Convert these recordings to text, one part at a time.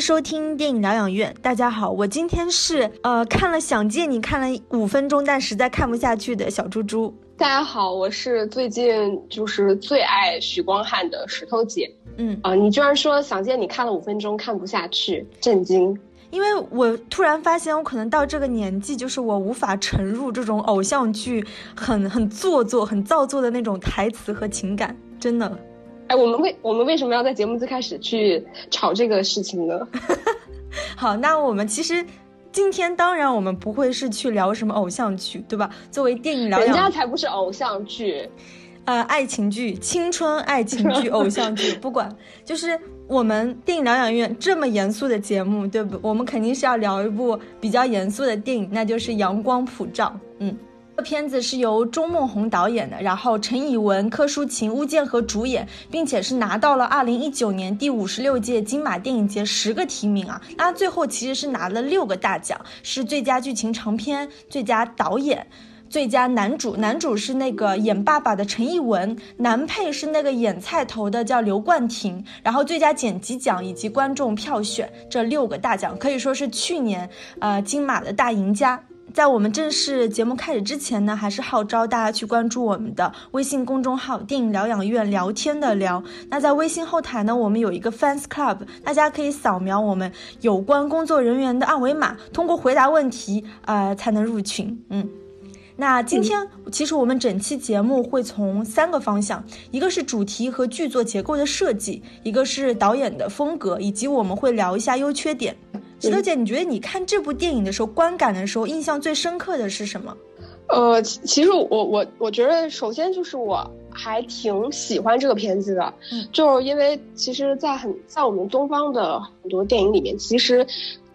收听电影疗养院。大家好，我今天是呃看了《想见你》看了五分钟，但实在看不下去的小猪猪。大家好，我是最近就是最爱许光汉的石头姐。嗯啊，你居然说《想见你》看了五分钟看不下去，震惊！因为我突然发现，我可能到这个年纪，就是我无法沉入这种偶像剧很很做作、很造作的那种台词和情感，真的。哎，我们为我们为什么要在节目最开始去吵这个事情呢？好，那我们其实今天当然我们不会是去聊什么偶像剧，对吧？作为电影疗养，人家才不是偶像剧，呃，爱情剧、青春爱情剧、偶像剧，不管，就是我们电影疗养院这么严肃的节目，对不？我们肯定是要聊一部比较严肃的电影，那就是《阳光普照》。嗯。这片子是由钟孟宏导演的，然后陈以文、柯淑勤、邬健和主演，并且是拿到了二零一九年第五十六届金马电影节十个提名啊。那最后其实是拿了六个大奖，是最佳剧情长片、最佳导演、最佳男主，男主是那个演爸爸的陈以文，男配是那个演菜头的叫刘冠廷，然后最佳剪辑奖以及观众票选这六个大奖，可以说是去年呃金马的大赢家。在我们正式节目开始之前呢，还是号召大家去关注我们的微信公众号“电影疗养院”，聊天的聊。那在微信后台呢，我们有一个 fans club，大家可以扫描我们有关工作人员的二维码，通过回答问题，啊，才能入群。嗯，那今天其实我们整期节目会从三个方向，一个是主题和剧作结构的设计，一个是导演的风格，以及我们会聊一下优缺点。石头姐，你觉得你看这部电影的时候，观感的时候，印象最深刻的是什么？呃，其实我我我觉得，首先就是我还挺喜欢这个片子的，就是因为其实，在很在我们东方的很多电影里面，其实。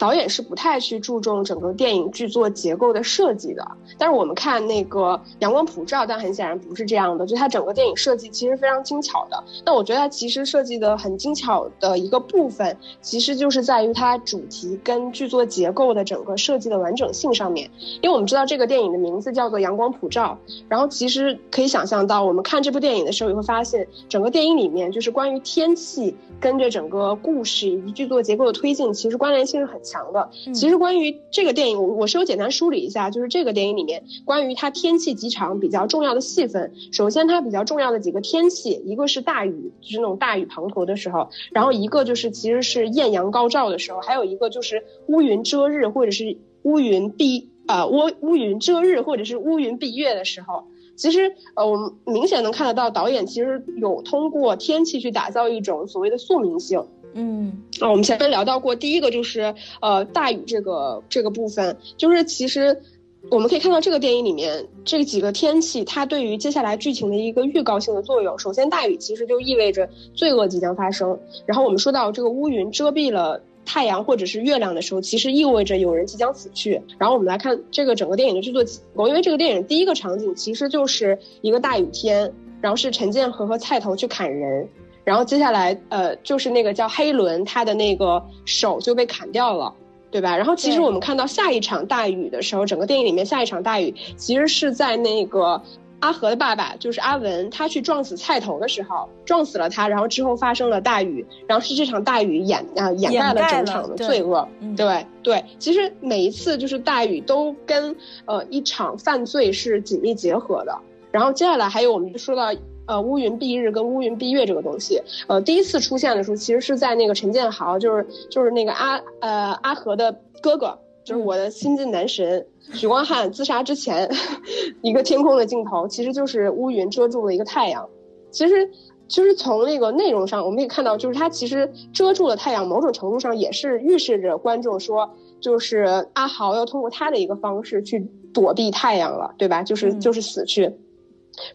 导演是不太去注重整个电影剧作结构的设计的，但是我们看那个《阳光普照》，但很显然不是这样的，就它整个电影设计其实非常精巧的。那我觉得它其实设计的很精巧的一个部分，其实就是在于它主题跟剧作结构的整个设计的完整性上面。因为我们知道这个电影的名字叫做《阳光普照》，然后其实可以想象到，我们看这部电影的时候，也会发现整个电影里面就是关于天气跟着整个故事以及剧作结构的推进，其实关联性是很。强的，其实关于这个电影，我我是有简单梳理一下，就是这个电影里面关于它天气几场比较重要的戏份。首先，它比较重要的几个天气，一个是大雨，就是那种大雨滂沱的时候；然后一个就是其实是艳阳高照的时候；还有一个就是乌云遮日或者是乌云蔽啊乌乌云遮日或者是乌云蔽月的时候。其实呃，我们明显能看得到导演其实有通过天气去打造一种所谓的宿命性。嗯，啊，我们前面聊到过，第一个就是呃大雨这个这个部分，就是其实我们可以看到这个电影里面这几个天气，它对于接下来剧情的一个预告性的作用。首先，大雨其实就意味着罪恶即将发生。然后我们说到这个乌云遮蔽了太阳或者是月亮的时候，其实意味着有人即将死去。然后我们来看这个整个电影的制作结构，因为这个电影第一个场景其实就是一个大雨天，然后是陈建和和菜头去砍人。然后接下来，呃，就是那个叫黑伦，他的那个手就被砍掉了，对吧？然后其实我们看到下一场大雨的时候，整个电影里面下一场大雨其实是在那个阿和的爸爸，就是阿文，他去撞死菜头的时候，撞死了他，然后之后发生了大雨，然后是这场大雨掩啊掩盖了整场的罪恶，对对。其实每一次就是大雨都跟呃一场犯罪是紧密结合的。然后接下来还有我们就说到。呃，乌云蔽日跟乌云蔽月这个东西，呃，第一次出现的时候，其实是在那个陈建豪，就是就是那个阿呃阿和的哥哥，就是我的新晋男神许光汉自杀之前，一个天空的镜头，其实就是乌云遮住了一个太阳。其实，其实从那个内容上，我们可以看到，就是他其实遮住了太阳，某种程度上也是预示着观众说，就是阿豪要通过他的一个方式去躲避太阳了，对吧？就是就是死去。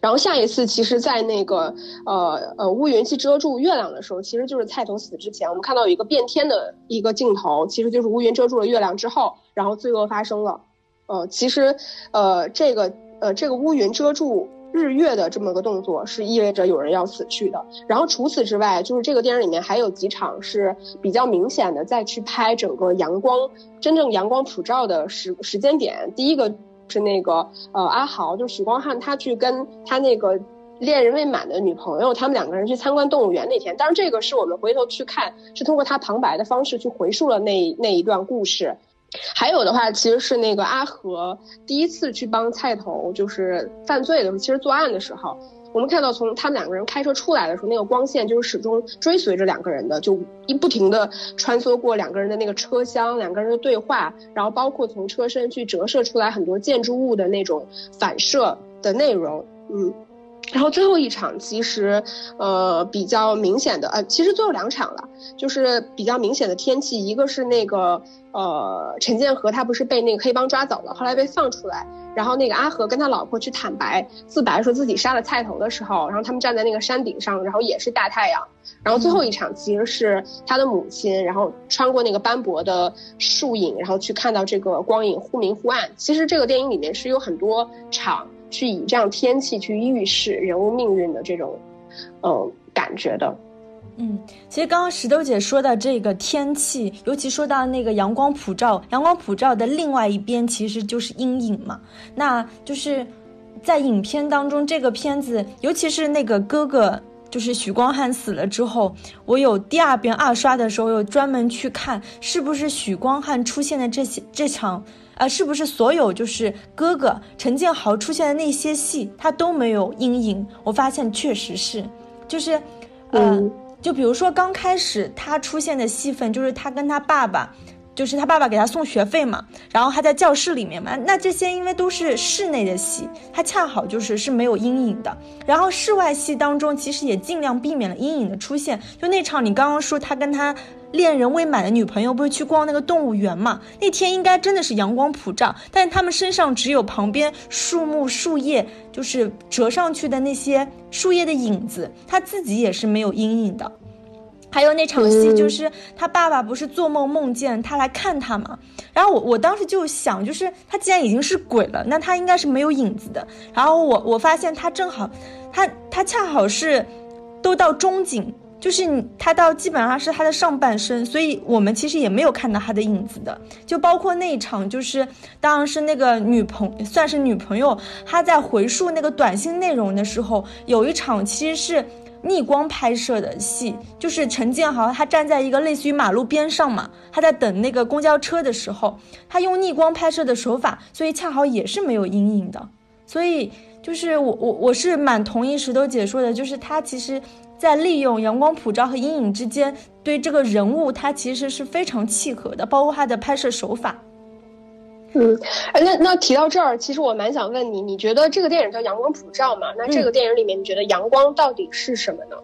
然后下一次，其实，在那个呃呃乌云去遮住月亮的时候，其实就是菜头死之前，我们看到有一个变天的一个镜头，其实就是乌云遮住了月亮之后，然后罪恶发生了。呃，其实呃这个呃这个乌云遮住日月的这么个动作，是意味着有人要死去的。然后除此之外，就是这个电影里面还有几场是比较明显的，再去拍整个阳光真正阳光普照的时时间点。第一个。是那个呃阿豪，就许光汉，他去跟他那个恋人未满的女朋友，他们两个人去参观动物园那天。当然，这个是我们回头去看，是通过他旁白的方式去回述了那那一段故事。还有的话，其实是那个阿和第一次去帮菜头就是犯罪的时候，其实作案的时候。我们看到，从他们两个人开车出来的时候，那个光线就是始终追随着两个人的，就一不停的穿梭过两个人的那个车厢，两个人的对话，然后包括从车身去折射出来很多建筑物的那种反射的内容，嗯。然后最后一场其实，呃，比较明显的，呃，其实最后两场了，就是比较明显的天气，一个是那个，呃，陈建和他不是被那个黑帮抓走了，后来被放出来，然后那个阿和跟他老婆去坦白自白，说自己杀了菜头的时候，然后他们站在那个山顶上，然后也是大太阳，然后最后一场其实是他的母亲，然后穿过那个斑驳的树影，然后去看到这个光影忽明忽暗。其实这个电影里面是有很多场。去以这样天气去预示人物命运的这种，嗯，感觉的，嗯，其实刚刚石头姐说的这个天气，尤其说到那个阳光普照，阳光普照的另外一边其实就是阴影嘛。那就是在影片当中，这个片子，尤其是那个哥哥，就是许光汉死了之后，我有第二遍二刷的时候，有专门去看是不是许光汉出现的这些这场。啊，是不是所有就是哥哥陈建豪出现的那些戏，他都没有阴影？我发现确实是，就是，嗯，就比如说刚开始他出现的戏份，就是他跟他爸爸。就是他爸爸给他送学费嘛，然后他在教室里面嘛，那这些因为都是室内的戏，他恰好就是是没有阴影的。然后室外戏当中，其实也尽量避免了阴影的出现。就那场你刚刚说他跟他恋人未满的女朋友不是去逛那个动物园嘛？那天应该真的是阳光普照，但他们身上只有旁边树木树叶就是折上去的那些树叶的影子，他自己也是没有阴影的。还有那场戏，就是他爸爸不是做梦梦见他来看他嘛？然后我我当时就想，就是他既然已经是鬼了，那他应该是没有影子的。然后我我发现他正好，他他恰好是都到中景，就是他到基本上是他的上半身，所以我们其实也没有看到他的影子的。就包括那一场，就是当然是那个女朋算是女朋友，她在回述那个短信内容的时候，有一场其实是。逆光拍摄的戏，就是陈建豪他站在一个类似于马路边上嘛，他在等那个公交车的时候，他用逆光拍摄的手法，所以恰好也是没有阴影的。所以就是我我我是蛮同意石头姐说的，就是他其实在利用阳光普照和阴影之间，对这个人物他其实是非常契合的，包括他的拍摄手法。嗯，哎，那那提到这儿，其实我蛮想问你，你觉得这个电影叫《阳光普照》嘛？那这个电影里面，你觉得阳光到底是什么呢？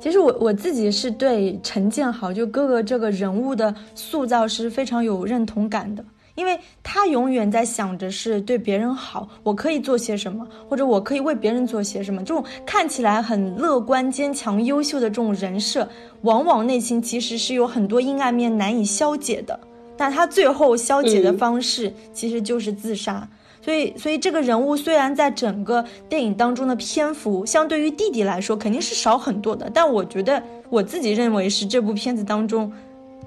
其实我我自己是对陈建豪就哥哥这个人物的塑造是非常有认同感的，因为他永远在想着是对别人好，我可以做些什么，或者我可以为别人做些什么，这种看起来很乐观、坚强、优秀的这种人设，往往内心其实是有很多阴暗面难以消解的。那他最后消解的方式其实就是自杀，所以，所以这个人物虽然在整个电影当中的篇幅相对于弟弟来说肯定是少很多的，但我觉得我自己认为是这部片子当中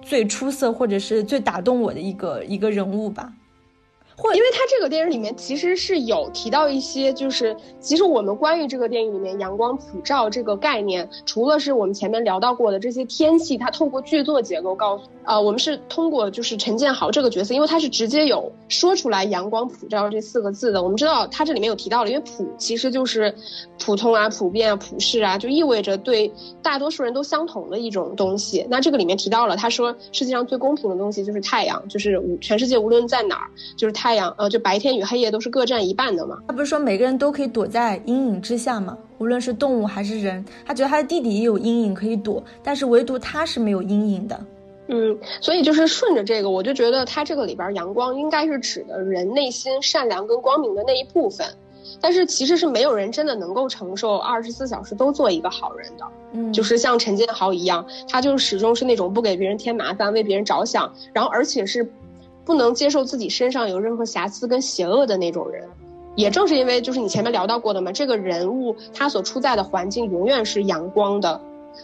最出色或者是最打动我的一个一个人物吧。会因为他这个电影里面其实是有提到一些，就是其实我们关于这个电影里面阳光普照这个概念，除了是我们前面聊到过的这些天气，它透过剧作结构告诉，啊，我们是通过就是陈建豪这个角色，因为他是直接有说出来阳光普照这四个字的。我们知道他这里面有提到了，因为普其实就是普通啊、普遍啊、普世啊，就意味着对大多数人都相同的一种东西。那这个里面提到了，他说世界上最公平的东西就是太阳，就是全世界无论在哪儿，就是太。太阳，呃，就白天与黑夜都是各占一半的嘛。他不是说每个人都可以躲在阴影之下吗？无论是动物还是人，他觉得他的弟弟也有阴影可以躲，但是唯独他是没有阴影的。嗯，所以就是顺着这个，我就觉得他这个里边阳光应该是指的人内心善良跟光明的那一部分。但是其实是没有人真的能够承受二十四小时都做一个好人的。嗯，就是像陈建豪一样，他就始终是那种不给别人添麻烦、为别人着想，然后而且是。不能接受自己身上有任何瑕疵跟邪恶的那种人，也正是因为就是你前面聊到过的嘛，这个人物他所处在的环境永远是阳光的，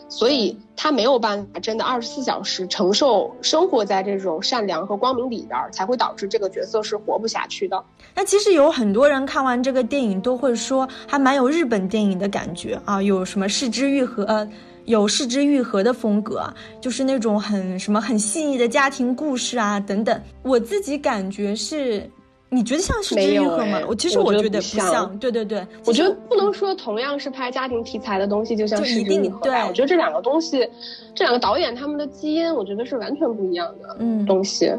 所以他没有办法真的二十四小时承受生活在这种善良和光明里边儿，才会导致这个角色是活不下去的。那其实有很多人看完这个电影都会说，还蛮有日本电影的感觉啊，有什么四之愈合，呃，有失之愈合的风格啊，就是那种很什么很细腻的家庭故事啊等等。我自己感觉是。你觉得像是之愈合吗？我其实我觉得不像。对对对，我觉得不能说同样是拍家庭题材的东西，就像是之愈合。对，我觉得这两个东西，这两个导演他们的基因，我觉得是完全不一样的。嗯，东西，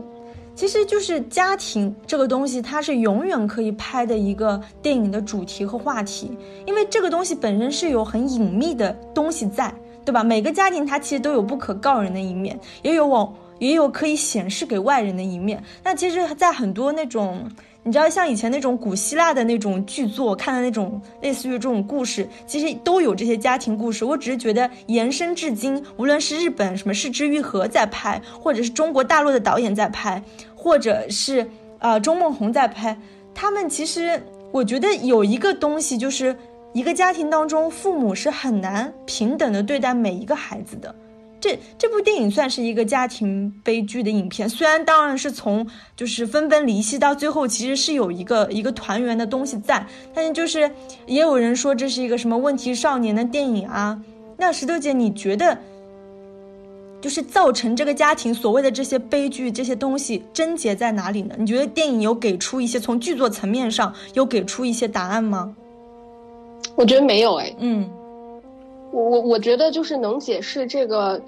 其实就是家庭这个东西，它是永远可以拍的一个电影的主题和话题，因为这个东西本身是有很隐秘的东西在，对吧？每个家庭它其实都有不可告人的一面，也有往。也有可以显示给外人的一面。那其实，在很多那种，你知道，像以前那种古希腊的那种剧作，看的那种类似于这种故事，其实都有这些家庭故事。我只是觉得延伸至今，无论是日本什么世之愈合在拍，或者是中国大陆的导演在拍，或者是呃钟梦红在拍，他们其实我觉得有一个东西，就是一个家庭当中，父母是很难平等的对待每一个孩子的。这这部电影算是一个家庭悲剧的影片，虽然当然是从就是分崩离析到最后，其实是有一个一个团圆的东西在，但是就是也有人说这是一个什么问题少年的电影啊。那石头姐，你觉得就是造成这个家庭所谓的这些悲剧这些东西症结在哪里呢？你觉得电影有给出一些从剧作层面上有给出一些答案吗？我觉得没有哎，嗯。我我我觉得就是能解释这个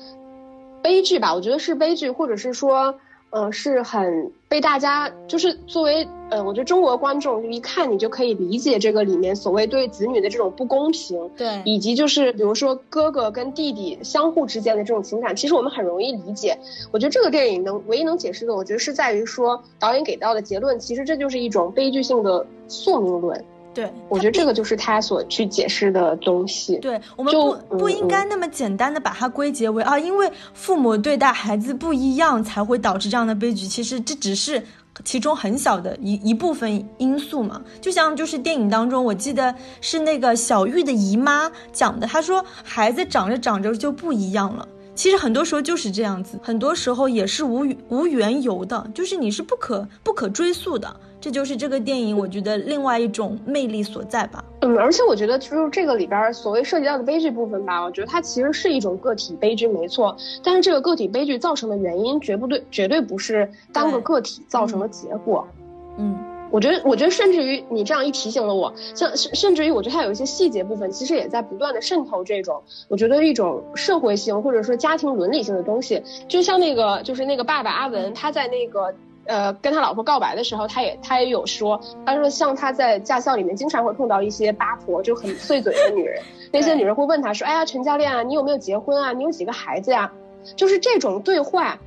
悲剧吧，我觉得是悲剧，或者是说，呃，是很被大家就是作为呃，我觉得中国观众一看你就可以理解这个里面所谓对子女的这种不公平，对，以及就是比如说哥哥跟弟弟相互之间的这种情感，其实我们很容易理解。我觉得这个电影能唯一能解释的，我觉得是在于说导演给到的结论，其实这就是一种悲剧性的宿命论。对，我觉得这个就是他所去解释的东西。对我们不不应该那么简单的把它归结为啊，因为父母对待孩子不一样才会导致这样的悲剧。其实这只是其中很小的一一部分因素嘛。就像就是电影当中，我记得是那个小玉的姨妈讲的，她说孩子长着长着就不一样了。其实很多时候就是这样子，很多时候也是无无缘由的，就是你是不可不可追溯的。这就是这个电影，我觉得另外一种魅力所在吧。嗯，而且我觉得就是这个里边所谓涉及到的悲剧部分吧，我觉得它其实是一种个体悲剧，没错。但是这个个体悲剧造成的原因，绝不对，绝对不是单个个体造成的结果。嗯，我觉得，我觉得甚至于你这样一提醒了我，像甚甚至于，我觉得它有一些细节部分，其实也在不断的渗透这种，我觉得一种社会性或者说家庭伦理性的东西。就像那个，就是那个爸爸阿文，他在那个。呃，跟他老婆告白的时候，他也他也有说，他说像他在驾校里面经常会碰到一些八婆，就很碎嘴的女人。那些女人会问他说：“哎呀，陈教练啊，你有没有结婚啊？你有几个孩子呀？”就是这种对话，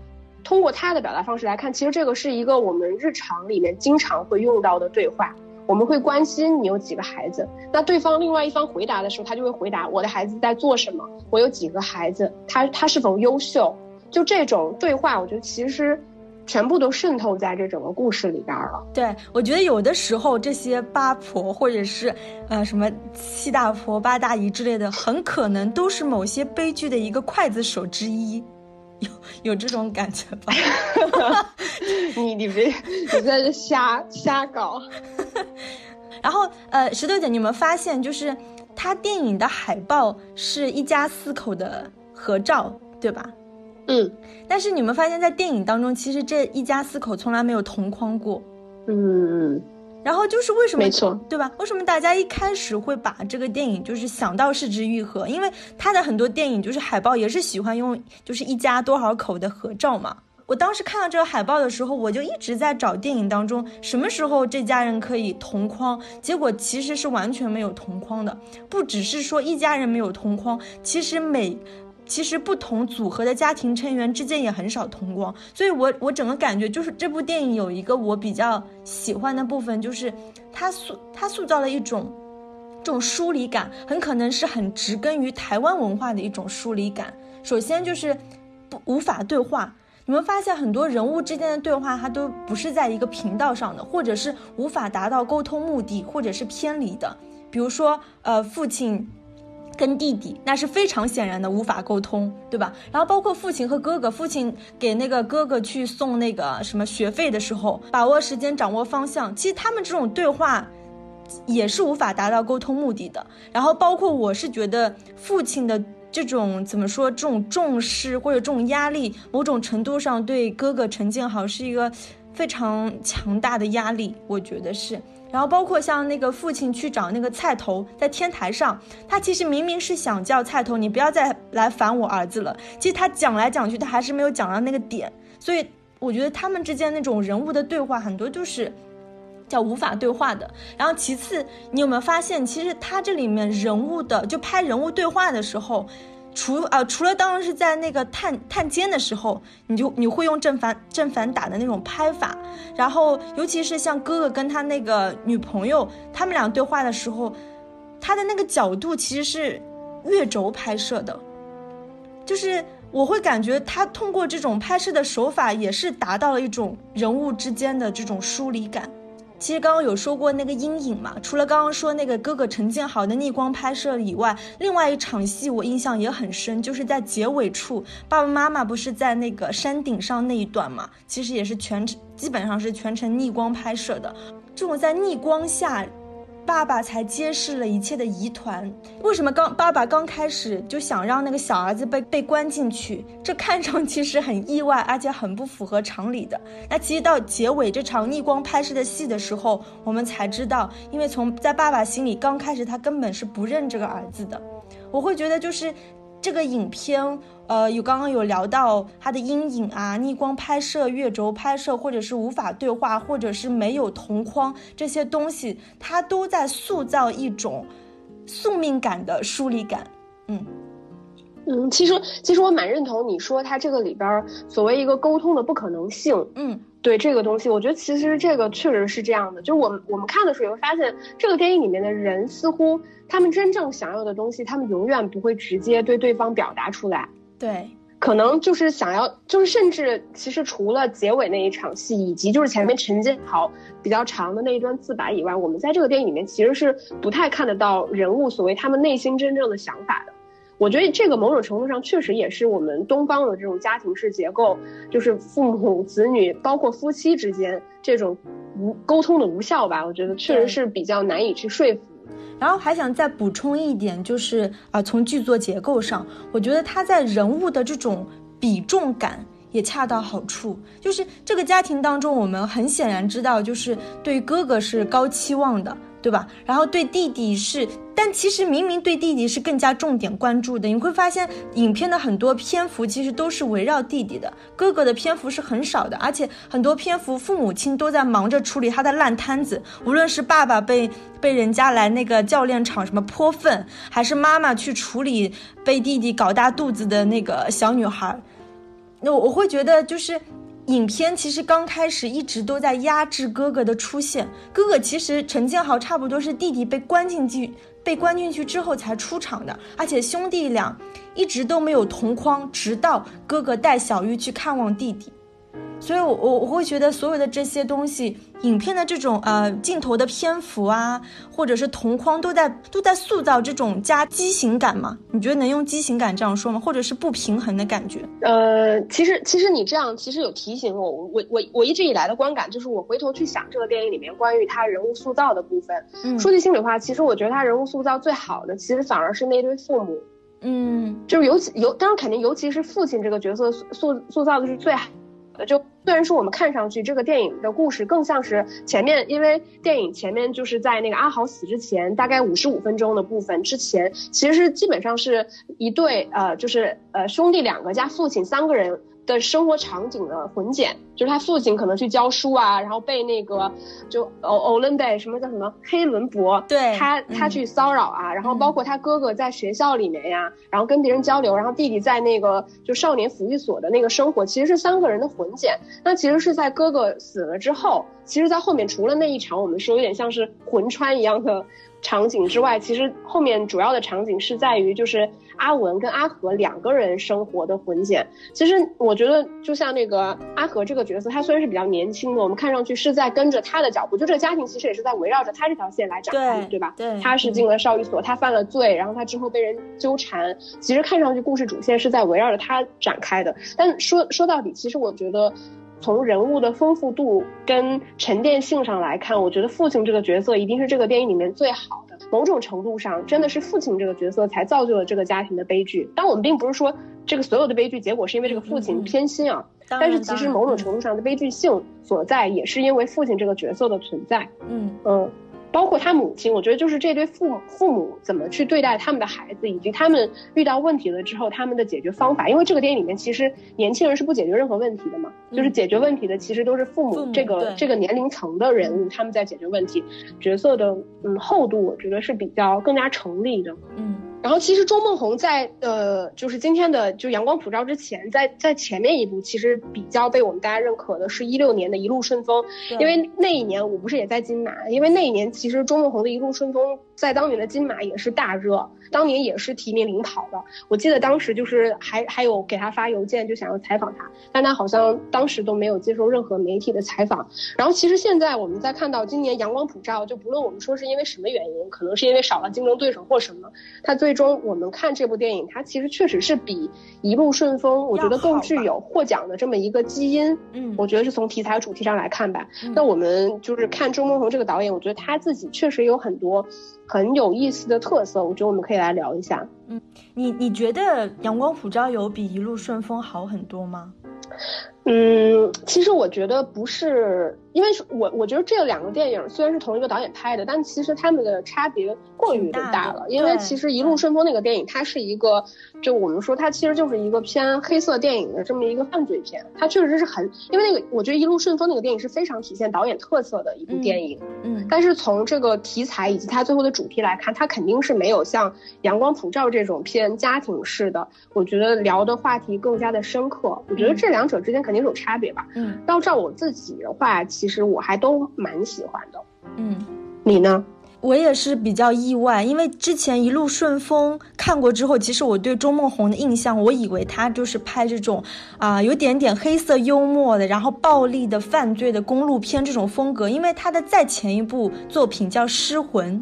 通过他的表达方式来看，其实这个是一个我们日常里面经常会用到的对话。我们会关心你有几个孩子，那对方另外一方回答的时候，他就会回答：“我的孩子在做什么？我有几个孩子？他他是否优秀？”就这种对话，我觉得其实。全部都渗透在这整个故事里边了。对，我觉得有的时候这些八婆或者是呃什么七大婆八大姨之类的，很可能都是某些悲剧的一个刽子手之一，有有这种感觉吧？你你别你在这瞎瞎搞。然后呃，石头姐，你们发现就是他电影的海报是一家四口的合照，对吧？嗯，但是你们发现，在电影当中，其实这一家四口从来没有同框过。嗯，然后就是为什么？没错，对吧？为什么大家一开始会把这个电影就是想到是之愈合？因为他的很多电影就是海报也是喜欢用就是一家多少口的合照嘛。我当时看到这个海报的时候，我就一直在找电影当中什么时候这家人可以同框，结果其实是完全没有同框的。不只是说一家人没有同框，其实每。其实不同组合的家庭成员之间也很少同光，所以我我整个感觉就是这部电影有一个我比较喜欢的部分，就是它塑它塑造了一种这种疏离感，很可能是很植根于台湾文化的一种疏离感。首先就是不无法对话，你们发现很多人物之间的对话，它都不是在一个频道上的，或者是无法达到沟通目的，或者是偏离的。比如说，呃，父亲。跟弟弟那是非常显然的无法沟通，对吧？然后包括父亲和哥哥，父亲给那个哥哥去送那个什么学费的时候，把握时间，掌握方向，其实他们这种对话也是无法达到沟通目的的。然后包括我是觉得父亲的这种怎么说，这种重视或者这种压力，某种程度上对哥哥陈建豪是一个非常强大的压力，我觉得是。然后包括像那个父亲去找那个菜头在天台上，他其实明明是想叫菜头，你不要再来烦我儿子了。其实他讲来讲去，他还是没有讲到那个点。所以我觉得他们之间那种人物的对话很多就是叫无法对话的。然后其次，你有没有发现，其实他这里面人物的就拍人物对话的时候。除啊，除了当时是在那个探探监的时候，你就你会用正反正反打的那种拍法，然后尤其是像哥哥跟他那个女朋友他们俩对话的时候，他的那个角度其实是月轴拍摄的，就是我会感觉他通过这种拍摄的手法，也是达到了一种人物之间的这种疏离感。其实刚刚有说过那个阴影嘛，除了刚刚说那个哥哥陈建豪的逆光拍摄以外，另外一场戏我印象也很深，就是在结尾处，爸爸妈妈不是在那个山顶上那一段嘛，其实也是全程基本上是全程逆光拍摄的，这种在逆光下。爸爸才揭示了一切的疑团。为什么刚爸爸刚开始就想让那个小儿子被被关进去？这看上去是很意外，而且很不符合常理的。那其实到结尾这场逆光拍摄的戏的时候，我们才知道，因为从在爸爸心里刚开始他根本是不认这个儿子的。我会觉得就是这个影片。呃，有刚刚有聊到他的阴影啊，逆光拍摄、月轴拍摄，或者是无法对话，或者是没有同框这些东西，他都在塑造一种宿命感的疏离感。嗯嗯，其实其实我蛮认同你说他这个里边所谓一个沟通的不可能性。嗯，对这个东西，我觉得其实这个确实是这样的。就是我们我们看的时候也会发现，这个电影里面的人似乎他们真正想要的东西，他们永远不会直接对对方表达出来。对，可能就是想要，就是甚至其实除了结尾那一场戏，以及就是前面陈建豪比较长的那一段自白以外，我们在这个电影里面其实是不太看得到人物所谓他们内心真正的想法的。我觉得这个某种程度上确实也是我们东方的这种家庭式结构，就是父母子女包括夫妻之间这种无沟通的无效吧。我觉得确实是比较难以去说服。然后还想再补充一点，就是啊，从剧作结构上，我觉得他在人物的这种比重感也恰到好处。就是这个家庭当中，我们很显然知道，就是对哥哥是高期望的。对吧？然后对弟弟是，但其实明明对弟弟是更加重点关注的。你会发现，影片的很多篇幅其实都是围绕弟弟的，哥哥的篇幅是很少的。而且很多篇幅，父母亲都在忙着处理他的烂摊子，无论是爸爸被被人家来那个教练场什么泼粪，还是妈妈去处理被弟弟搞大肚子的那个小女孩，那我会觉得就是。影片其实刚开始一直都在压制哥哥的出现，哥哥其实陈建豪差不多是弟弟被关进去被关进去之后才出场的，而且兄弟俩一直都没有同框，直到哥哥带小玉去看望弟弟。所以，我我我会觉得所有的这些东西，影片的这种呃镜头的篇幅啊，或者是同框，都在都在塑造这种加畸形感嘛？你觉得能用畸形感这样说吗？或者是不平衡的感觉？呃，其实其实你这样其实有提醒我，我我我一直以来的观感就是，我回头去想这个电影里面关于他人物塑造的部分。嗯，说句心里话，其实我觉得他人物塑造最好的，其实反而是那对父母。嗯，就是尤其尤当然肯定尤其是父亲这个角色塑塑造的是最好。就虽然说我们看上去这个电影的故事更像是前面，因为电影前面就是在那个阿豪死之前，大概五十五分钟的部分之前，其实是基本上是一对呃，就是呃兄弟两个加父亲三个人。的生活场景的混剪，就是他父亲可能去教书啊，然后被那个就欧欧伦贝什么叫什么黑伦博，对他他去骚扰啊，然后包括他哥哥在学校里面呀，然后跟别人交流，然后弟弟在那个就少年福利所的那个生活，其实是三个人的混剪。那其实是在哥哥死了之后，其实在后面除了那一场，我们说有点像是魂穿一样的场景之外，其实后面主要的场景是在于就是阿文跟阿和两个人生活的混剪。其实我觉得，就像那个阿和这个角色，他虽然是比较年轻的，我们看上去是在跟着他的脚步，就这个家庭其实也是在围绕着他这条线来展开，对吧？对，他是进了少寓所，他犯了罪，然后他之后被人纠缠，其实看上去故事主线是在围绕着他展开的。但说说到底，其实我觉得。从人物的丰富度跟沉淀性上来看，我觉得父亲这个角色一定是这个电影里面最好的。某种程度上，真的是父亲这个角色才造就了这个家庭的悲剧。但我们并不是说这个所有的悲剧结果是因为这个父亲偏心啊，但是其实某种程度上的悲剧性所在，也是因为父亲这个角色的存在。嗯嗯。包括他母亲，我觉得就是这对父母父母怎么去对待他们的孩子，以及他们遇到问题了之后他们的解决方法。因为这个电影里面其实年轻人是不解决任何问题的嘛，就是解决问题的其实都是父母这个这个年龄层的人物，他们在解决问题。角色的嗯厚度，我觉得是比较更加成立的。嗯。然后其实周梦红在呃，就是今天的就阳光普照之前，在在前面一部其实比较被我们大家认可的是一六年的一路顺风，因为那一年我不是也在金马，因为那一年其实周梦红的一路顺风在当年的金马也是大热。当年也是提名领跑的，我记得当时就是还还有给他发邮件，就想要采访他，但他好像当时都没有接受任何媒体的采访。然后其实现在我们在看到今年阳光普照，就不论我们说是因为什么原因，可能是因为少了竞争对手或什么，他最终我们看这部电影，它其实确实是比一路顺风，我觉得更具有获奖的这么一个基因。嗯，我觉得是从题材主题上来看吧。那我们就是看周梦红这个导演，我觉得他自己确实有很多。很有意思的特色，我觉得我们可以来聊一下。嗯，你你觉得《阳光普照》有比《一路顺风》好很多吗？嗯，其实我觉得不是，因为我我觉得这两个电影虽然是同一个导演拍的，但其实他们的差别过于的大了。因为其实《一路顺风》那个电影，它是一个，就我们说它其实就是一个偏黑色电影的这么一个犯罪片。它确实是很，因为那个我觉得《一路顺风》那个电影是非常体现导演特色的一部电影。嗯。但是从这个题材以及它最后的主题来看，它肯定是没有像《阳光普照》这种偏家庭式的，我觉得聊的话题更加的深刻。我觉得这两者之间肯定。也有差别吧，嗯，到照我自己的话，其实我还都蛮喜欢的，嗯，你呢？我也是比较意外，因为之前一路顺风看过之后，其实我对周梦红的印象，我以为她就是拍这种啊有点点黑色幽默的，然后暴力的犯罪的公路片这种风格，因为她的再前一部作品叫《失魂》。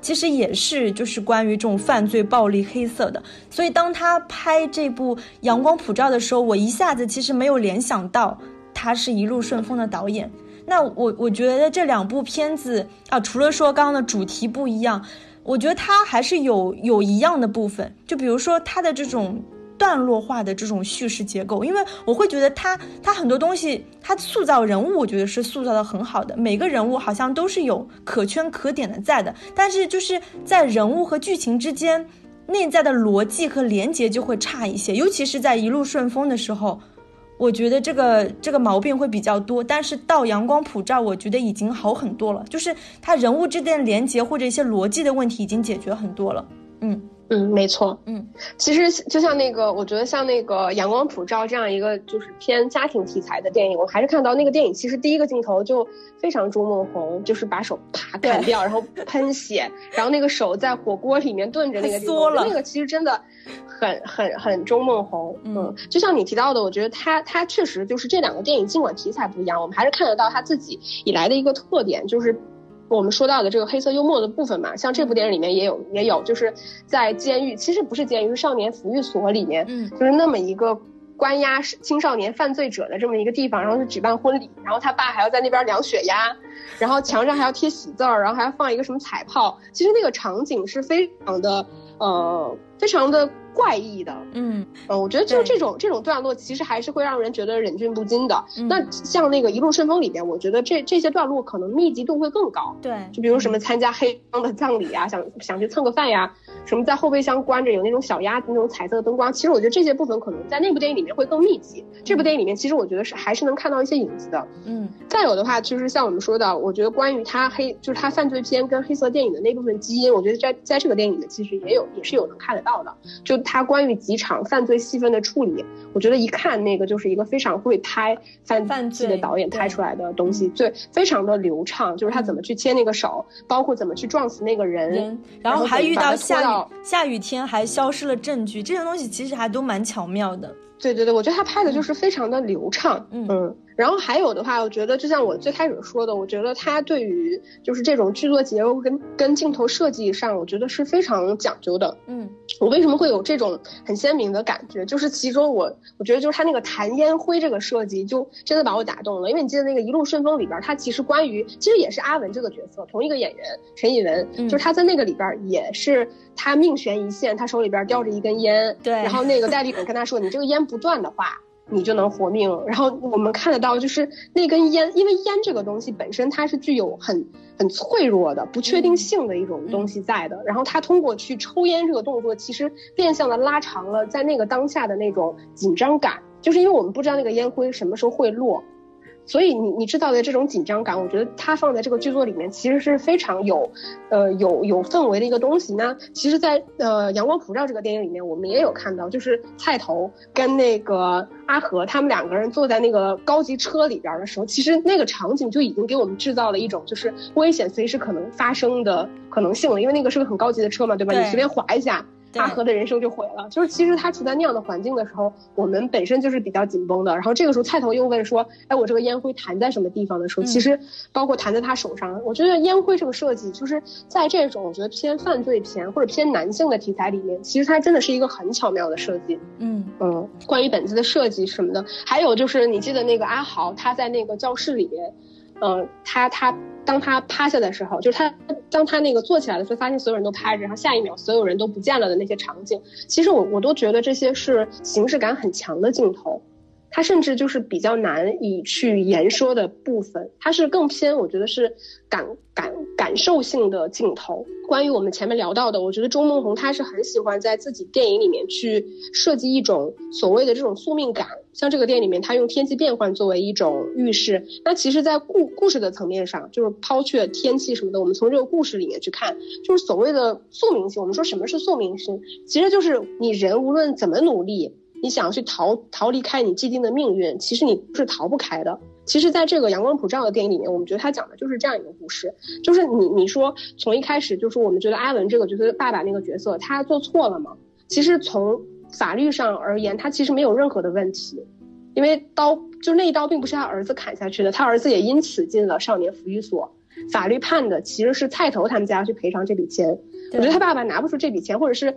其实也是，就是关于这种犯罪、暴力、黑色的。所以当他拍这部《阳光普照》的时候，我一下子其实没有联想到他是一路顺风的导演。那我我觉得这两部片子啊，除了说刚刚的主题不一样，我觉得他还是有有一样的部分，就比如说他的这种。段落化的这种叙事结构，因为我会觉得他他很多东西，他塑造人物，我觉得是塑造的很好的，每个人物好像都是有可圈可点的在的，但是就是在人物和剧情之间内在的逻辑和连接就会差一些，尤其是在一路顺风的时候，我觉得这个这个毛病会比较多，但是到阳光普照，我觉得已经好很多了，就是他人物之间连接或者一些逻辑的问题已经解决很多了，嗯。嗯，没错。嗯，其实就像那个，我觉得像那个《阳光普照》这样一个就是偏家庭题材的电影，我还是看到那个电影，其实第一个镜头就非常朱梦红，就是把手啪砍掉，然后喷血，然后那个手在火锅里面炖着那个那个其实真的很很很钟梦红。嗯，就像你提到的，我觉得他他确实就是这两个电影，尽管题材不一样，我们还是看得到他自己以来的一个特点，就是。我们说到的这个黑色幽默的部分嘛，像这部电影里面也有，也有，就是在监狱，其实不是监狱，是少年抚育所里面，嗯，就是那么一个关押青少年犯罪者的这么一个地方，然后是举办婚礼，然后他爸还要在那边量血压，然后墙上还要贴喜字儿，然后还要放一个什么彩炮，其实那个场景是非常的，呃，非常的。怪异的，嗯嗯，我觉得就这种这种段落，其实还是会让人觉得忍俊不禁的。那像那个一路顺风里边，我觉得这这些段落可能密集度会更高。对，就比如什么参加黑帮的葬礼啊，想想去蹭个饭呀，什么在后备箱关着有那种小鸭子那种彩色的灯光，其实我觉得这些部分可能在那部电影里面会更密集。这部电影里面，其实我觉得是还是能看到一些影子的。嗯，再有的话，就是像我们说的，我觉得关于他黑就是他犯罪片跟黑色电影的那部分基因，我觉得在在这个电影里面其实也有也是有能看得到的。就他关于几场犯罪戏份的处理，我觉得一看那个就是一个非常会拍犯罪的导演拍出来的东西，最非常的流畅，就是他怎么去牵那个手，包括怎么去撞死那个人，然后还遇到下雨下雨天还消失了证据，这些东西其实还都蛮巧妙的。对对对，我觉得他拍的就是非常的流畅，嗯。然后还有的话，我觉得就像我最开始说的，我觉得他对于就是这种剧作结构跟跟镜头设计上，我觉得是非常讲究的。嗯，我为什么会有这种很鲜明的感觉？就是其中我我觉得就是他那个弹烟灰这个设计，就真的把我打动了。因为你记得那个一路顺风里边，他其实关于其实也是阿文这个角色，同一个演员陈以文，就是他在那个里边也是他命悬一线，他手里边叼着一根烟，对，然后那个戴立本跟他说：“你这个烟不断的话。”你就能活命。然后我们看得到，就是那根烟，因为烟这个东西本身它是具有很很脆弱的不确定性的一种东西在的。然后他通过去抽烟这个动作，其实变相的拉长了在那个当下的那种紧张感，就是因为我们不知道那个烟灰什么时候会落。所以你你制造的这种紧张感，我觉得它放在这个剧作里面其实是非常有，呃有有氛围的一个东西。那其实，在呃《阳光普照》这个电影里面，我们也有看到，就是菜头跟那个阿和他们两个人坐在那个高级车里边的时候，其实那个场景就已经给我们制造了一种就是危险随时可能发生的可能性了，因为那个是个很高级的车嘛，对吧？你随便滑一下。阿和的人生就毁了，就是其实他处在那样的环境的时候，我们本身就是比较紧绷的。然后这个时候菜头又问说：“哎，我这个烟灰弹在什么地方的时候，其实包括弹在他手上。我觉得烟灰这个设计，就是在这种我觉得偏犯罪片或者偏男性的题材里面，其实它真的是一个很巧妙的设计。嗯嗯，关于本子的设计什么的，还有就是你记得那个阿豪他在那个教室里面。呃，他他当他趴下的时候，就是他当他那个坐起来的时候，发现所有人都趴着，然后下一秒所有人都不见了的那些场景，其实我我都觉得这些是形式感很强的镜头。它甚至就是比较难以去言说的部分，它是更偏，我觉得是感感感受性的镜头。关于我们前面聊到的，我觉得周梦红他是很喜欢在自己电影里面去设计一种所谓的这种宿命感。像这个电影里面，他用天气变换作为一种预示。那其实，在故故事的层面上，就是抛却天气什么的，我们从这个故事里面去看，就是所谓的宿命性。我们说什么是宿命性？其实就是你人无论怎么努力。你想要去逃逃离开你既定的命运，其实你是逃不开的。其实，在这个阳光普照的电影里面，我们觉得他讲的就是这样一个故事，就是你你说从一开始就是我们觉得阿文这个角色爸爸那个角色他做错了吗？其实从法律上而言，他其实没有任何的问题，因为刀就那一刀并不是他儿子砍下去的，他儿子也因此进了少年福利所。法律判的其实是菜头他们家去赔偿这笔钱。我觉得他爸爸拿不出这笔钱，或者是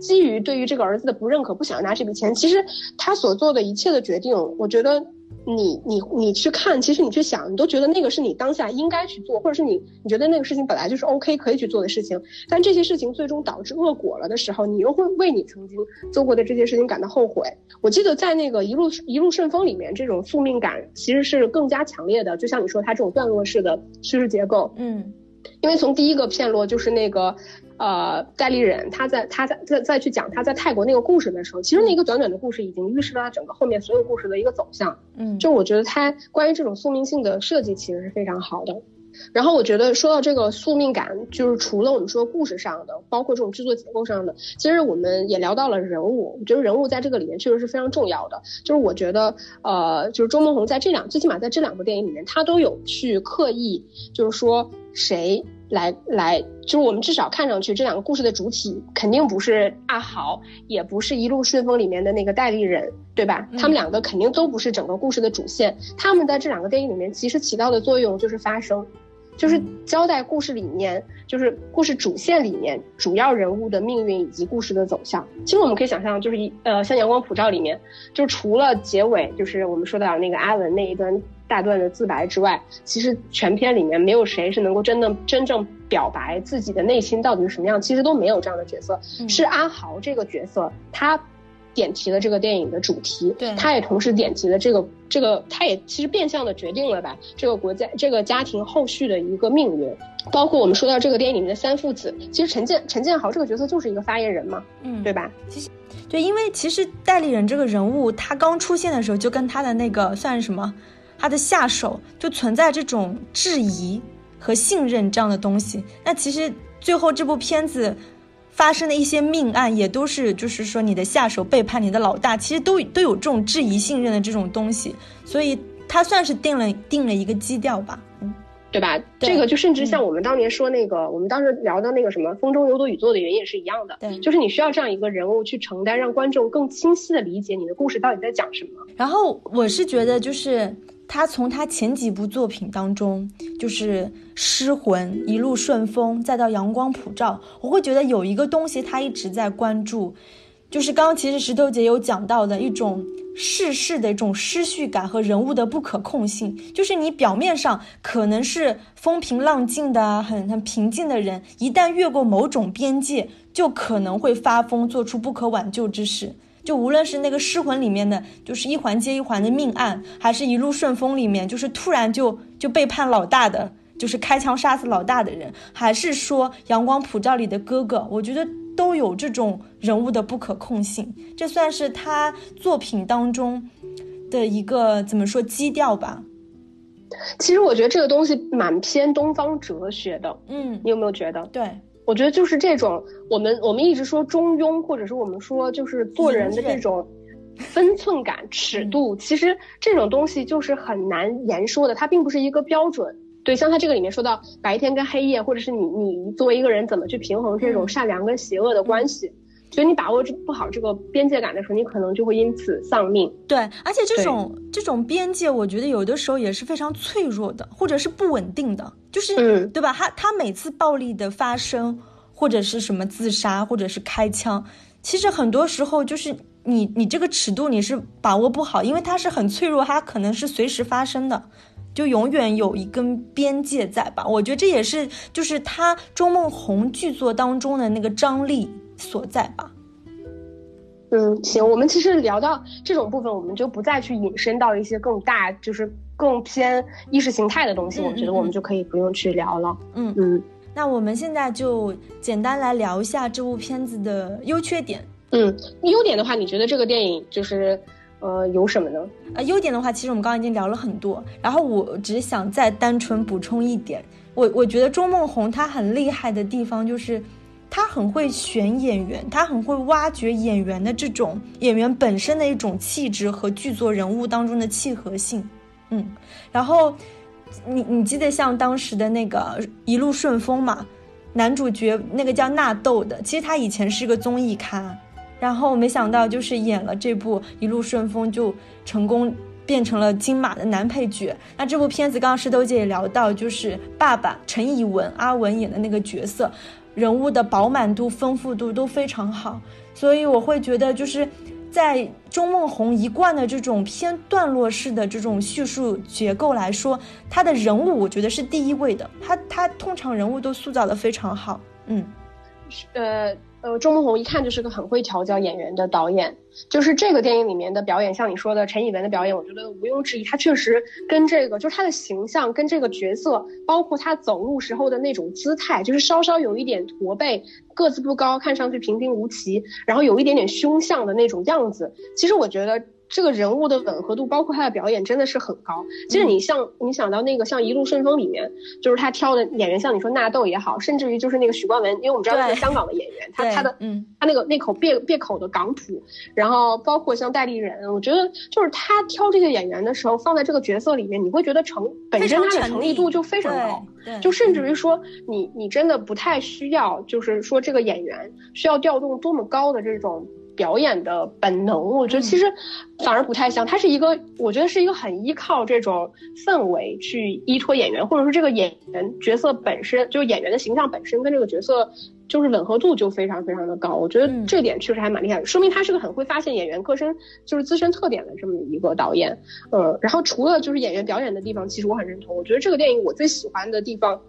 基于对于这个儿子的不认可，不想拿这笔钱。其实他所做的一切的决定，我觉得。你你你去看，其实你去想，你都觉得那个是你当下应该去做，或者是你你觉得那个事情本来就是 OK 可以去做的事情，但这些事情最终导致恶果了的时候，你又会为你曾经做过的这些事情感到后悔。我记得在那个一路一路顺风里面，这种宿命感其实是更加强烈的，就像你说他这种段落式的叙事结构，嗯，因为从第一个片落就是那个。呃，戴立忍他在他在在再去讲他在泰国那个故事的时候，其实那个短短的故事已经预示了他整个后面所有故事的一个走向。嗯，就我觉得他关于这种宿命性的设计其实是非常好的。然后我觉得说到这个宿命感，就是除了我们说故事上的，包括这种制作结构上的，其实我们也聊到了人物。我觉得人物在这个里面确实是非常重要的。就是我觉得呃，就是周梦红在这两最起码在这两部电影里面，他都有去刻意就是说谁。来来，就是我们至少看上去这两个故事的主体肯定不是阿豪，也不是一路顺风里面的那个戴立人，对吧？他们两个肯定都不是整个故事的主线。他们在这两个电影里面其实起到的作用就是发声，就是交代故事里面，就是故事主线里面主要人物的命运以及故事的走向。其实我们可以想象，就是一呃，像阳光普照里面，就除了结尾，就是我们说到那个阿文那一段。大段的自白之外，其实全片里面没有谁是能够真的真正表白自己的内心到底是什么样，其实都没有这样的角色。是阿豪这个角色，他点题了这个电影的主题，对，他也同时点题了这个这个，他也其实变相的决定了吧这个国家这个家庭后续的一个命运。包括我们说到这个电影里面的三父子，其实陈建陈建豪这个角色就是一个发言人嘛，嗯，对吧？其实对，因为其实代理人这个人物他刚出现的时候，就跟他的那个算是什么？他的下手就存在这种质疑和信任这样的东西。那其实最后这部片子发生的一些命案，也都是就是说你的下手背叛你的老大，其实都都有这种质疑信任的这种东西，所以他算是定了定了一个基调吧，嗯。对吧？这个就甚至像我们当年说那个，我们当时聊到那个什么“风中有朵雨做”的原因也是一样的。对，就是你需要这样一个人物去承担，让观众更清晰的理解你的故事到底在讲什么。然后我是觉得，就是他从他前几部作品当中，就是《失魂》《一路顺风》，再到《阳光普照》，我会觉得有一个东西他一直在关注，就是刚刚其实石头姐有讲到的一种。世事的一种失序感和人物的不可控性，就是你表面上可能是风平浪静的、很很平静的人，一旦越过某种边界，就可能会发疯，做出不可挽救之事。就无论是那个失魂里面的，就是一环接一环的命案，还是一路顺风里面，就是突然就就背叛老大的，就是开枪杀死老大的人，还是说阳光普照里的哥哥，我觉得。都有这种人物的不可控性，这算是他作品当中的一个怎么说基调吧？其实我觉得这个东西蛮偏东方哲学的，嗯，你有没有觉得？对，我觉得就是这种我们我们一直说中庸，或者是我们说就是做人的这种分寸感、尺度，其实这种东西就是很难言说的，它并不是一个标准。对，像他这个里面说到白天跟黑夜，或者是你你作为一个人怎么去平衡这种善良跟邪恶的关系，所以你把握不好这个边界感的时候，你可能就会因此丧命。对，而且这种这种边界，我觉得有的时候也是非常脆弱的，或者是不稳定的，就是对吧？他他每次暴力的发生，或者是什么自杀，或者是开枪，其实很多时候就是你你这个尺度你是把握不好，因为它是很脆弱，它可能是随时发生的。就永远有一根边界在吧？我觉得这也是就是他周梦红剧作当中的那个张力所在吧。嗯，行，我们其实聊到这种部分，我们就不再去引申到一些更大，就是更偏意识形态的东西。我觉得我们就可以不用去聊了。嗯嗯，那我们现在就简单来聊一下这部片子的优缺点。嗯，优点的话，你觉得这个电影就是？呃，有什么呢？呃，优点的话，其实我们刚刚已经聊了很多，然后我只想再单纯补充一点，我我觉得钟梦红她很厉害的地方就是，他很会选演员，他很会挖掘演员的这种演员本身的一种气质和剧作人物当中的契合性，嗯，然后你你记得像当时的那个一路顺风嘛，男主角那个叫纳豆的，其实他以前是个综艺咖。然后没想到，就是演了这部《一路顺风》，就成功变成了金马的男配角。那这部片子，刚刚石头姐也聊到，就是爸爸陈以文阿文演的那个角色，人物的饱满度、丰富度都非常好。所以我会觉得，就是在钟梦红一贯的这种偏段落式的这种叙述结构来说，他的人物我觉得是第一位的。他他通常人物都塑造的非常好。嗯，呃。呃，周梦红一看就是个很会调教演员的导演，就是这个电影里面的表演，像你说的陈以文的表演，我觉得毋庸置疑，他确实跟这个就是他的形象跟这个角色，包括他走路时候的那种姿态，就是稍稍有一点驼背，个子不高，看上去平平无奇，然后有一点点凶相的那种样子，其实我觉得。这个人物的吻合度，包括他的表演，真的是很高。其实你像你想到那个像《一路顺风》里面，就是他挑的演员，像你说纳豆也好，甚至于就是那个许冠文，因为我们知道他是香港的演员，他他的嗯，他那个那口别别口的港普，然后包括像戴立人，我觉得就是他挑这些演员的时候，放在这个角色里面，你会觉得成本身他的成立度就非常高，就甚至于说你你真的不太需要，就是说这个演员需要调动多么高的这种。表演的本能，我觉得其实反而不太像。他是一个，我觉得是一个很依靠这种氛围去依托演员，或者说这个演员角色本身，就是演员的形象本身跟这个角色就是吻合度就非常非常的高。我觉得这点确实还蛮厉害的，说明他是个很会发现演员个身就是自身特点的这么一个导演。呃，然后除了就是演员表演的地方，其实我很认同。我觉得这个电影我最喜欢的地方。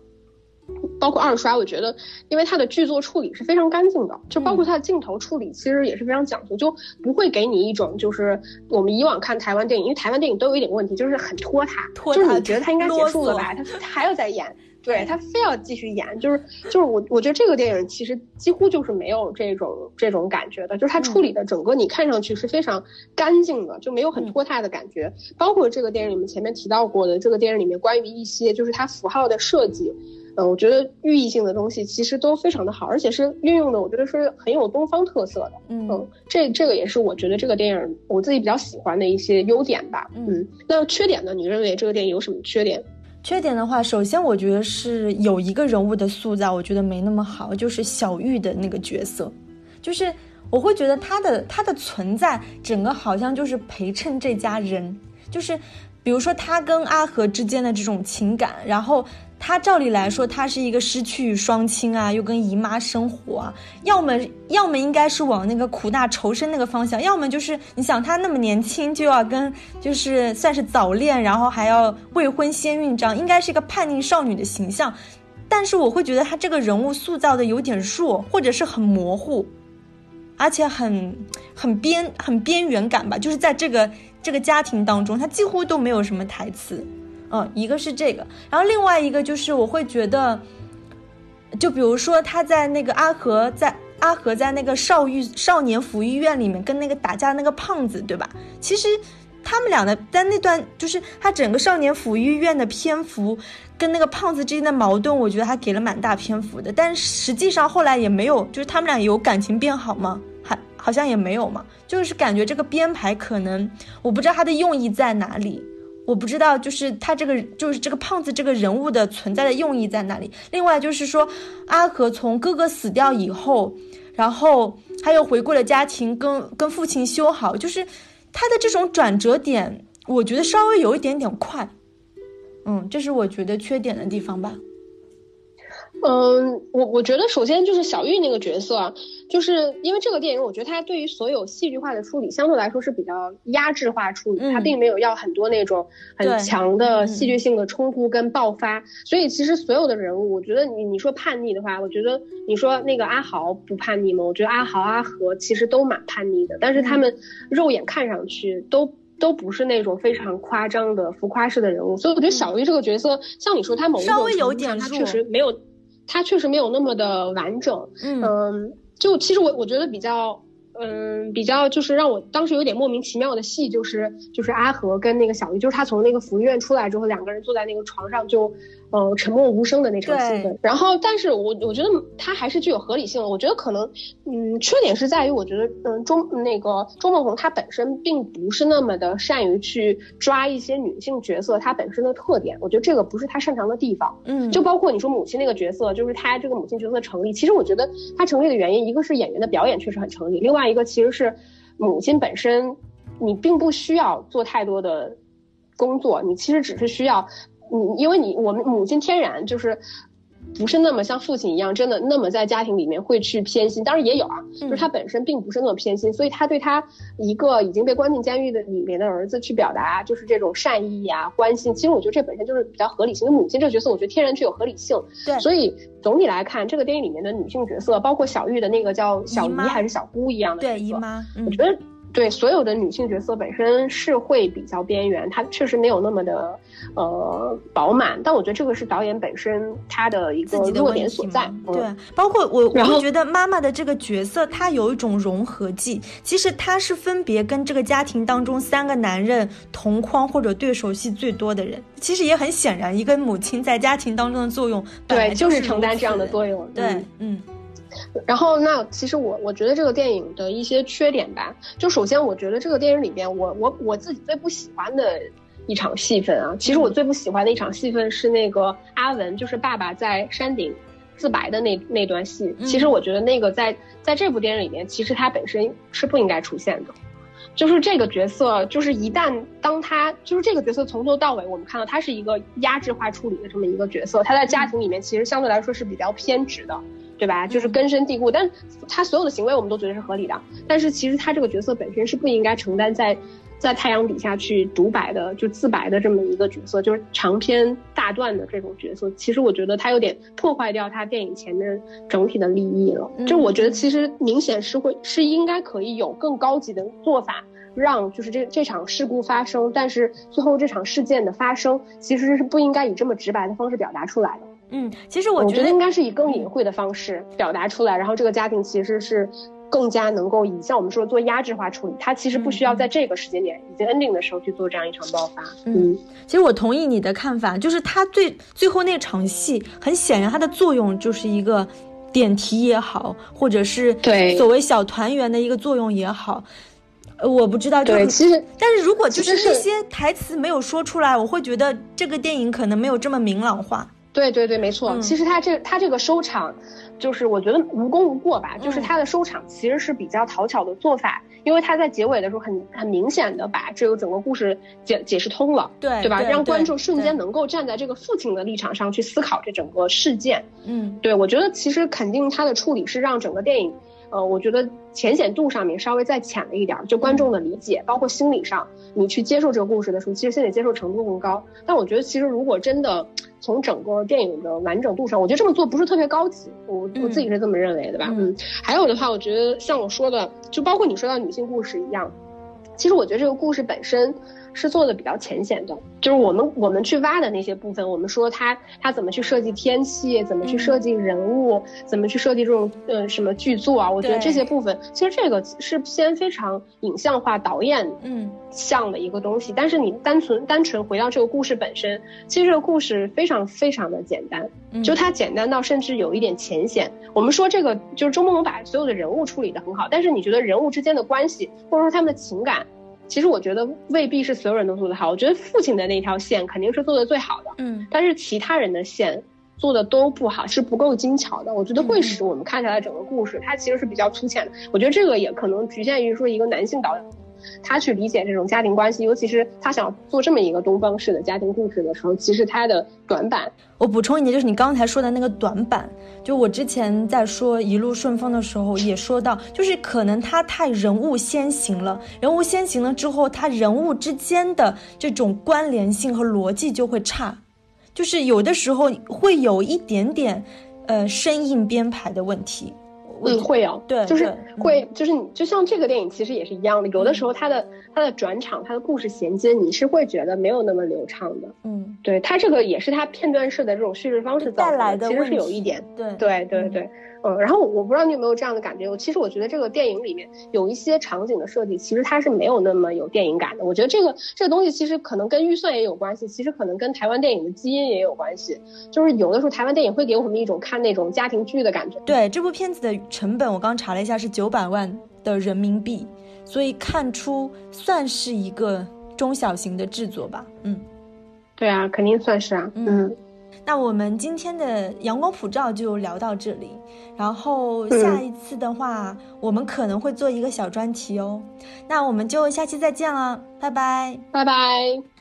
包括二刷，我觉得，因为它的剧作处理是非常干净的，就包括它的镜头处理，其实也是非常讲究，就不会给你一种就是我们以往看台湾电影，因为台湾电影都有一点问题，就是很拖沓，就是你觉得它应该结束了吧，他他 还要再演，对他非要继续演，就是就是我我觉得这个电影其实几乎就是没有这种这种感觉的，就是它处理的整个你看上去是非常干净的，就没有很拖沓的感觉。包括这个电影里面前面提到过的，这个电影里面关于一些就是它符号的设计。嗯，我觉得寓意性的东西其实都非常的好，而且是运用的，我觉得是很有东方特色的。嗯，这这个也是我觉得这个电影我自己比较喜欢的一些优点吧。嗯，那缺点呢？你认为这个电影有什么缺点？缺点的话，首先我觉得是有一个人物的塑造，我觉得没那么好，就是小玉的那个角色，就是我会觉得她的她的存在，整个好像就是陪衬这家人，就是比如说她跟阿和之间的这种情感，然后。他照理来说，他是一个失去双亲啊，又跟姨妈生活啊，要么要么应该是往那个苦大仇深那个方向，要么就是你想他那么年轻就要跟就是算是早恋，然后还要未婚先孕这样，应该是一个叛逆少女的形象。但是我会觉得他这个人物塑造的有点弱，或者是很模糊，而且很很边很边缘感吧，就是在这个这个家庭当中，他几乎都没有什么台词。嗯，一个是这个，然后另外一个就是我会觉得，就比如说他在那个阿和在阿和在那个少育少年福利院里面跟那个打架那个胖子，对吧？其实他们俩的在那段就是他整个少年福利院的篇幅跟那个胖子之间的矛盾，我觉得他给了蛮大篇幅的，但实际上后来也没有，就是他们俩有感情变好吗？还好像也没有嘛，就是感觉这个编排可能我不知道他的用意在哪里。我不知道，就是他这个，就是这个胖子这个人物的存在的用意在哪里？另外就是说，阿和从哥哥死掉以后，然后他又回归了家庭，跟跟父亲修好，就是他的这种转折点，我觉得稍微有一点点快，嗯，这是我觉得缺点的地方吧。嗯，我我觉得首先就是小玉那个角色，就是因为这个电影，我觉得它对于所有戏剧化的处理相对来说是比较压制化处理，它并没有要很多那种很强的戏剧性的冲突跟爆发，所以其实所有的人物，我觉得你你说叛逆的话，我觉得你说那个阿豪不叛逆吗？我觉得阿豪阿和其实都蛮叛逆的，但是他们肉眼看上去都都不是那种非常夸张的浮夸式的人物，所以我觉得小玉这个角色，像你说他某一种有点他确实没有。他确实没有那么的完整，嗯，就其实我我觉得比较，嗯，比较就是让我当时有点莫名其妙的戏，就是就是阿和跟那个小玉，就是他从那个福利院出来之后，两个人坐在那个床上就。呃，沉默无声的那场戏份，然后，但是我我觉得它还是具有合理性的。我觉得可能，嗯，缺点是在于，我觉得，嗯，钟那个钟梦红他本身并不是那么的善于去抓一些女性角色她本身的特点，我觉得这个不是她擅长的地方。嗯，就包括你说母亲那个角色，就是她这个母亲角色成立，其实我觉得她成立的原因，一个是演员的表演确实很成立，另外一个其实是母亲本身，你并不需要做太多的工作，你其实只是需要。嗯，因为你我们母亲天然就是不是那么像父亲一样，真的那么在家庭里面会去偏心。当然也有啊，就是他本身并不是那么偏心，所以他对他一个已经被关进监狱的里面的儿子去表达就是这种善意啊、关心。其实我觉得这本身就是比较合理性。母亲这个角色，我觉得天然具有合理性。对，所以总体来看，这个电影里面的女性角色，包括小玉的那个叫小姨还是小姑一样的对姨妈，我觉得。对所有的女性角色本身是会比较边缘，她确实没有那么的呃饱满，但我觉得这个是导演本身他的一个弱点所在。对，包括我，我会觉得妈妈的这个角色，她有一种融合剂。其实她是分别跟这个家庭当中三个男人同框或者对手戏最多的人。其实也很显然，一个母亲在家庭当中的作用，对，就是承担这样的作用。对，嗯。然后，那其实我我觉得这个电影的一些缺点吧，就首先我觉得这个电影里边，我我我自己最不喜欢的一场戏份啊，其实我最不喜欢的一场戏份是那个阿文，就是爸爸在山顶自白的那那段戏。其实我觉得那个在在这部电影里面，其实他本身是不应该出现的。就是这个角色，就是一旦当他就是这个角色从头到尾，我们看到他是一个压制化处理的这么一个角色，他在家庭里面其实相对来说是比较偏执的。对吧？就是根深蒂固，但他所有的行为我们都觉得是合理的。但是其实他这个角色本身是不应该承担在在太阳底下去独白的，就自白的这么一个角色，就是长篇大段的这种角色。其实我觉得他有点破坏掉他电影前面整体的利益了。就我觉得其实明显是会是应该可以有更高级的做法，让就是这这场事故发生，但是最后这场事件的发生其实是不应该以这么直白的方式表达出来的。嗯，其实我觉得应该是以更隐晦的方式表达出来，然后这个家庭其实是更加能够以像我们说做压制化处理，它其实不需要在这个时间点已经 ending 的时候去做这样一场爆发。嗯，其实我同意你的看法，就是它最最后那场戏，很显然它的作用就是一个点题也好，或者是对所谓小团圆的一个作用也好。呃，我不知道，对，其实，但是如果就是那些台词没有说出来，我会觉得这个电影可能没有这么明朗化。对对对，没错。其实他这他这个收场，就是我觉得无功无过吧。就是他的收场其实是比较讨巧的做法，因为他在结尾的时候很很明显的把这个整个故事解解释通了，对对吧？让观众瞬间能够站在这个父亲的立场上去思考这整个事件。嗯，对，我觉得其实肯定他的处理是让整个电影。呃，我觉得浅显度上面稍微再浅了一点，就观众的理解，包括心理上，你去接受这个故事的时候，其实心理接受程度更高。但我觉得，其实如果真的从整个电影的完整度上，我觉得这么做不是特别高级，我我自己是这么认为的吧。嗯，还有的话，我觉得像我说的，就包括你说到女性故事一样，其实我觉得这个故事本身。是做的比较浅显的，就是我们我们去挖的那些部分，我们说他他怎么去设计天气，怎么去设计人物，怎么去设计这种呃什么剧作啊？我觉得这些部分其实这个是偏非常影像化导演嗯像的一个东西。但是你单纯单纯回到这个故事本身，其实这个故事非常非常的简单，就它简单到甚至有一点浅显。我们说这个就是周梦龙把所有的人物处理的很好，但是你觉得人物之间的关系或者说他们的情感？其实我觉得未必是所有人都做得好，我觉得父亲的那条线肯定是做的最好的，嗯，但是其他人的线做的都不好，是不够精巧的。我觉得会使我们看下来整个故事，它其实是比较粗浅的。我觉得这个也可能局限于说一个男性导演。他去理解这种家庭关系，尤其是他想做这么一个东方式的家庭故事的时候，其实他的短板。我补充一点，就是你刚才说的那个短板，就我之前在说一路顺风的时候也说到，就是可能他太人物先行了，人物先行了之后，他人物之间的这种关联性和逻辑就会差，就是有的时候会有一点点，呃，生硬编排的问题。嗯，会有，对，就是会，就是你就像这个电影其实也是一样的，有的时候它的它的转场，它的故事衔接，你是会觉得没有那么流畅的。嗯，对，它这个也是它片段式的这种叙事方式带来的，其实是有一点，对，对，对，对。嗯，然后我不知道你有没有这样的感觉，我其实我觉得这个电影里面有一些场景的设计，其实它是没有那么有电影感的。我觉得这个这个东西其实可能跟预算也有关系，其实可能跟台湾电影的基因也有关系。就是有的时候台湾电影会给我们一种看那种家庭剧的感觉。对，这部片子的成本我刚查了一下是九百万的人民币，所以看出算是一个中小型的制作吧。嗯，对啊，肯定算是啊。嗯。那我们今天的阳光普照就聊到这里，然后下一次的话，我们可能会做一个小专题哦。那我们就下期再见了，拜拜，拜拜。